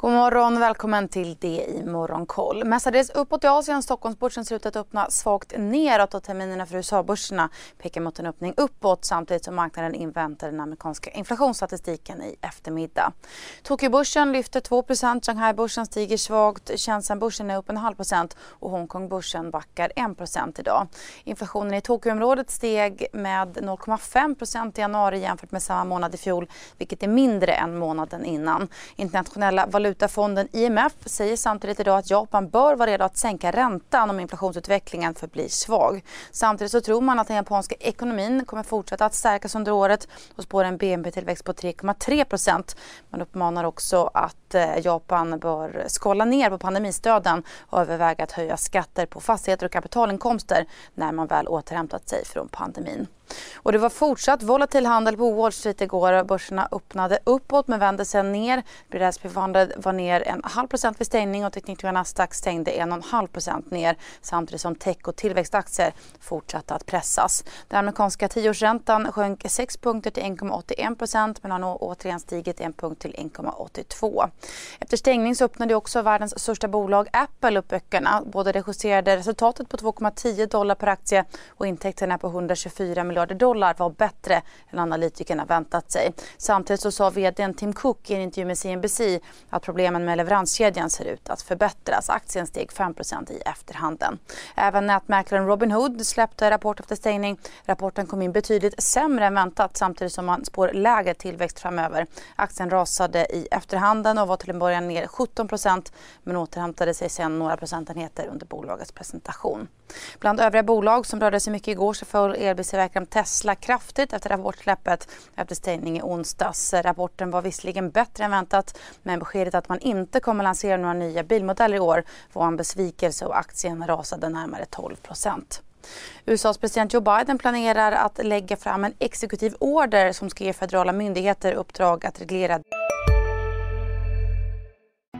God morgon och välkommen till det i Morgonkoll. Mestadels uppåt i Asien. Stockholmsbörsen ser ut att öppna svagt neråt och terminerna för USA-börserna pekar mot en öppning uppåt samtidigt som marknaden inväntar den amerikanska inflationsstatistiken i eftermiddag. Tokyobörsen lyfter 2% Shanghai-börsen stiger svagt, Shenzhen-börsen är upp en halv procent och Hongkong-börsen backar 1% idag. Inflationen i Tokyoområdet steg med 0,5% i januari jämfört med samma månad i fjol vilket är mindre än månaden innan. Internationella valutafonden IMF säger samtidigt idag att Japan bör vara redo att sänka räntan om inflationsutvecklingen förblir svag. Samtidigt så tror man att den japanska ekonomin kommer fortsätta att stärkas under året och spår en BNP-tillväxt på 3,3 procent. Man uppmanar också att att eh, Japan bör skala ner på pandemistöden och överväga att höja skatter på fastigheter och kapitalinkomster när man väl återhämtat sig från pandemin. Och det var fortsatt volatil handel på Wall Street igår. Börserna öppnade uppåt men vände sen ner. SP var ner en halv procent vid stängning och teknikvärda Nasdaq stängde en och en halv procent ner samtidigt som tech och tillväxtaktier fortsatte att pressas. Den amerikanska tioårsräntan sjönk 6 punkter till 1,81 procent men har nu återigen stigit en punkt till 1,82. Efter stängning så öppnade också världens största bolag Apple upp böckerna. Både det justerade resultatet på 2,10 dollar per aktie och intäkterna på 124 miljarder dollar var bättre än analytikerna väntat sig. Samtidigt så sa vd Tim Cook i en intervju med CNBC att problemen med leveranskedjan ser ut att förbättras. Aktien steg 5% i efterhanden. Även nätmäklaren Robinhood släppte rapport efter stängning. Rapporten kom in betydligt sämre än väntat samtidigt som man spår lägre tillväxt framöver. Aktien rasade i efterhanden och var till en början ner 17% men återhämtade sig sen några procentenheter under bolagets presentation. Bland övriga bolag som rörde sig mycket igår så föll elbilstillverkaren Tesla kraftigt efter rapportsläppet efter stängning i onsdags. Rapporten var visserligen bättre än väntat men beskedet att man inte kommer lansera några nya bilmodeller i år var en besvikelse och aktien rasade närmare 12 USAs president Joe Biden planerar att lägga fram en exekutiv order som ska ge federala myndigheter uppdrag att reglera.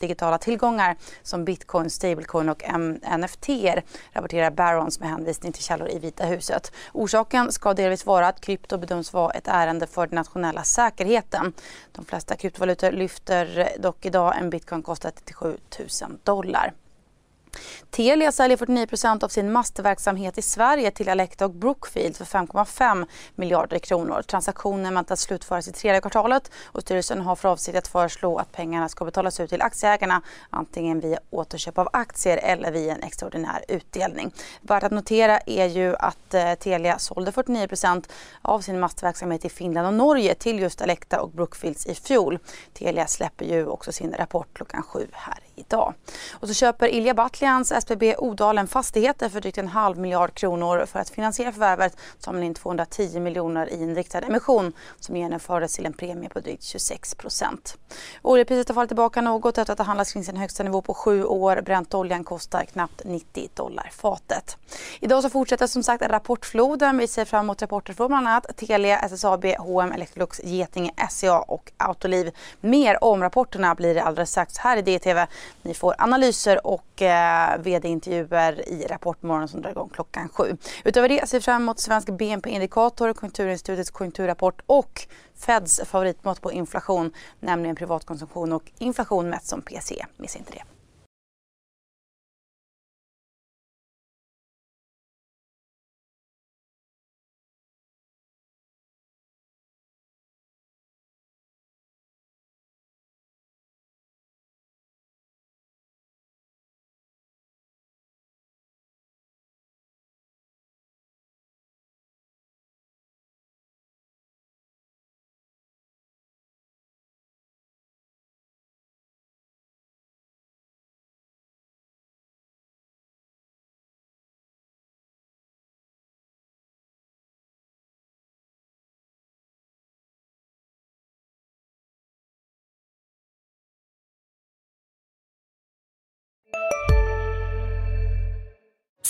digitala tillgångar som bitcoin, stablecoin och NFT rapporterar Barons med hänvisning till källor i Vita huset. Orsaken ska delvis vara att krypto bedöms vara ett ärende för den nationella säkerheten. De flesta kryptovalutor lyfter dock idag en bitcoin kostar 37 000 dollar. Telia säljer 49% av sin mastverksamhet i Sverige till Alecta och Brookfield för 5,5 miljarder kronor. Transaktionen väntas slutföras i tredje kvartalet och styrelsen har för avsikt att föreslå att pengarna ska betalas ut till aktieägarna antingen via återköp av aktier eller via en extraordinär utdelning. Värt att notera är ju att eh, Telia sålde 49% av sin mastverksamhet i Finland och Norge till just Alecta och Brookfields i fjol. Telia släpper ju också sin rapport klockan sju här idag. Och så köper Ilja Batlans SBB Odalen fastigheter för drygt en halv miljard kronor. För att finansiera förvärvet tar man in 210 miljoner i en riktad emission som genomfördes till en premie på drygt 26 procent. Oljepriset har fallit tillbaka något efter att ha handlats kring sin högsta nivå på sju år. Bräntoljan kostar knappt 90 dollar fatet. Idag så fortsätter som sagt rapportfloden. Vi ser fram emot rapporter från bland annat Telia, SSAB, H&M, Electrolux, Getinge, SCA och Autoliv. Mer om rapporterna blir det alldeles strax här i DTV. Ni får analyser och eh, eh, vd-intervjuer i Rapportmorgon som drar igång klockan sju. Utöver det ser vi fram emot svensk BNP-indikator, Konjunkturinstitutets konjunkturrapport och Feds favoritmått på inflation, nämligen privatkonsumtion och inflation mätt som PCE. Missa inte det.